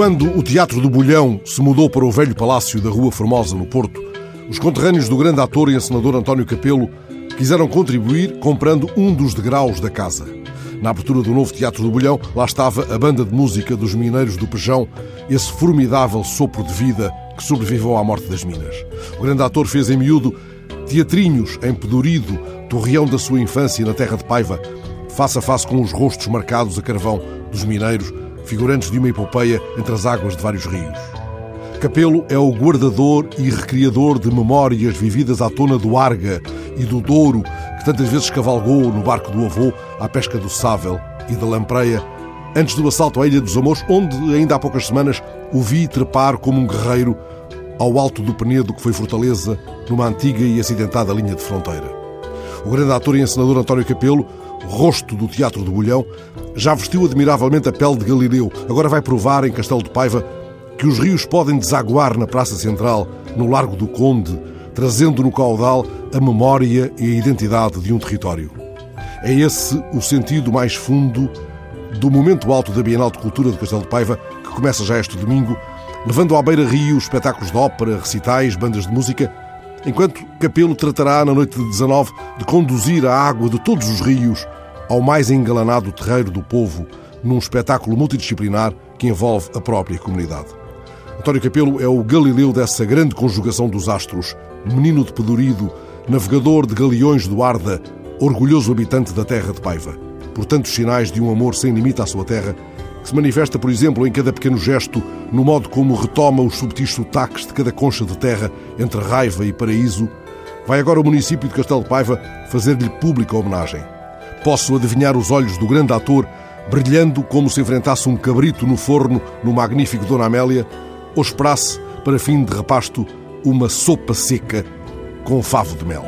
Quando o Teatro do Bolhão se mudou para o velho palácio da Rua Formosa, no Porto, os conterrâneos do grande ator e encenador António Capelo quiseram contribuir comprando um dos degraus da casa. Na abertura do novo Teatro do Bolhão, lá estava a banda de música dos Mineiros do Pejão, esse formidável sopro de vida que sobreviveu à morte das Minas. O grande ator fez em miúdo teatrinhos em Pedurido, torreão da sua infância na terra de Paiva, face a face com os rostos marcados a carvão dos mineiros, figurantes de uma epopeia entre as águas de vários rios. Capelo é o guardador e recriador de memórias vividas à tona do Arga e do Douro, que tantas vezes cavalgou no barco do avô à pesca do Sável e da Lampreia, antes do assalto à Ilha dos Amores, onde ainda há poucas semanas o vi trepar como um guerreiro ao alto do Penedo, que foi fortaleza numa antiga e acidentada linha de fronteira. O grande ator e encenador António Capelo, rosto do Teatro do Bolhão, já vestiu admiravelmente a pele de Galileu. Agora vai provar em Castelo de Paiva que os rios podem desaguar na Praça Central, no Largo do Conde, trazendo no caudal a memória e a identidade de um território. É esse o sentido mais fundo do momento alto da Bienal de Cultura de Castelo de Paiva, que começa já este domingo, levando à beira-rio espetáculos de ópera, recitais, bandas de música, enquanto Capelo tratará na noite de 19 de conduzir a água de todos os rios ao mais engalanado terreiro do povo, num espetáculo multidisciplinar que envolve a própria comunidade. António Capelo é o Galileu dessa grande conjugação dos astros, menino de Pedurido, navegador de galeões do Arda, orgulhoso habitante da terra de Paiva. Por tantos sinais de um amor sem limite à sua terra, que se manifesta, por exemplo, em cada pequeno gesto, no modo como retoma os subtis sotaques de cada concha de terra entre raiva e paraíso, vai agora o município de Castelo de Paiva fazer-lhe pública homenagem. Posso adivinhar os olhos do grande ator brilhando como se enfrentasse um cabrito no forno no magnífico Dona Amélia ou esperasse, para fim de repasto, uma sopa seca com favo de mel.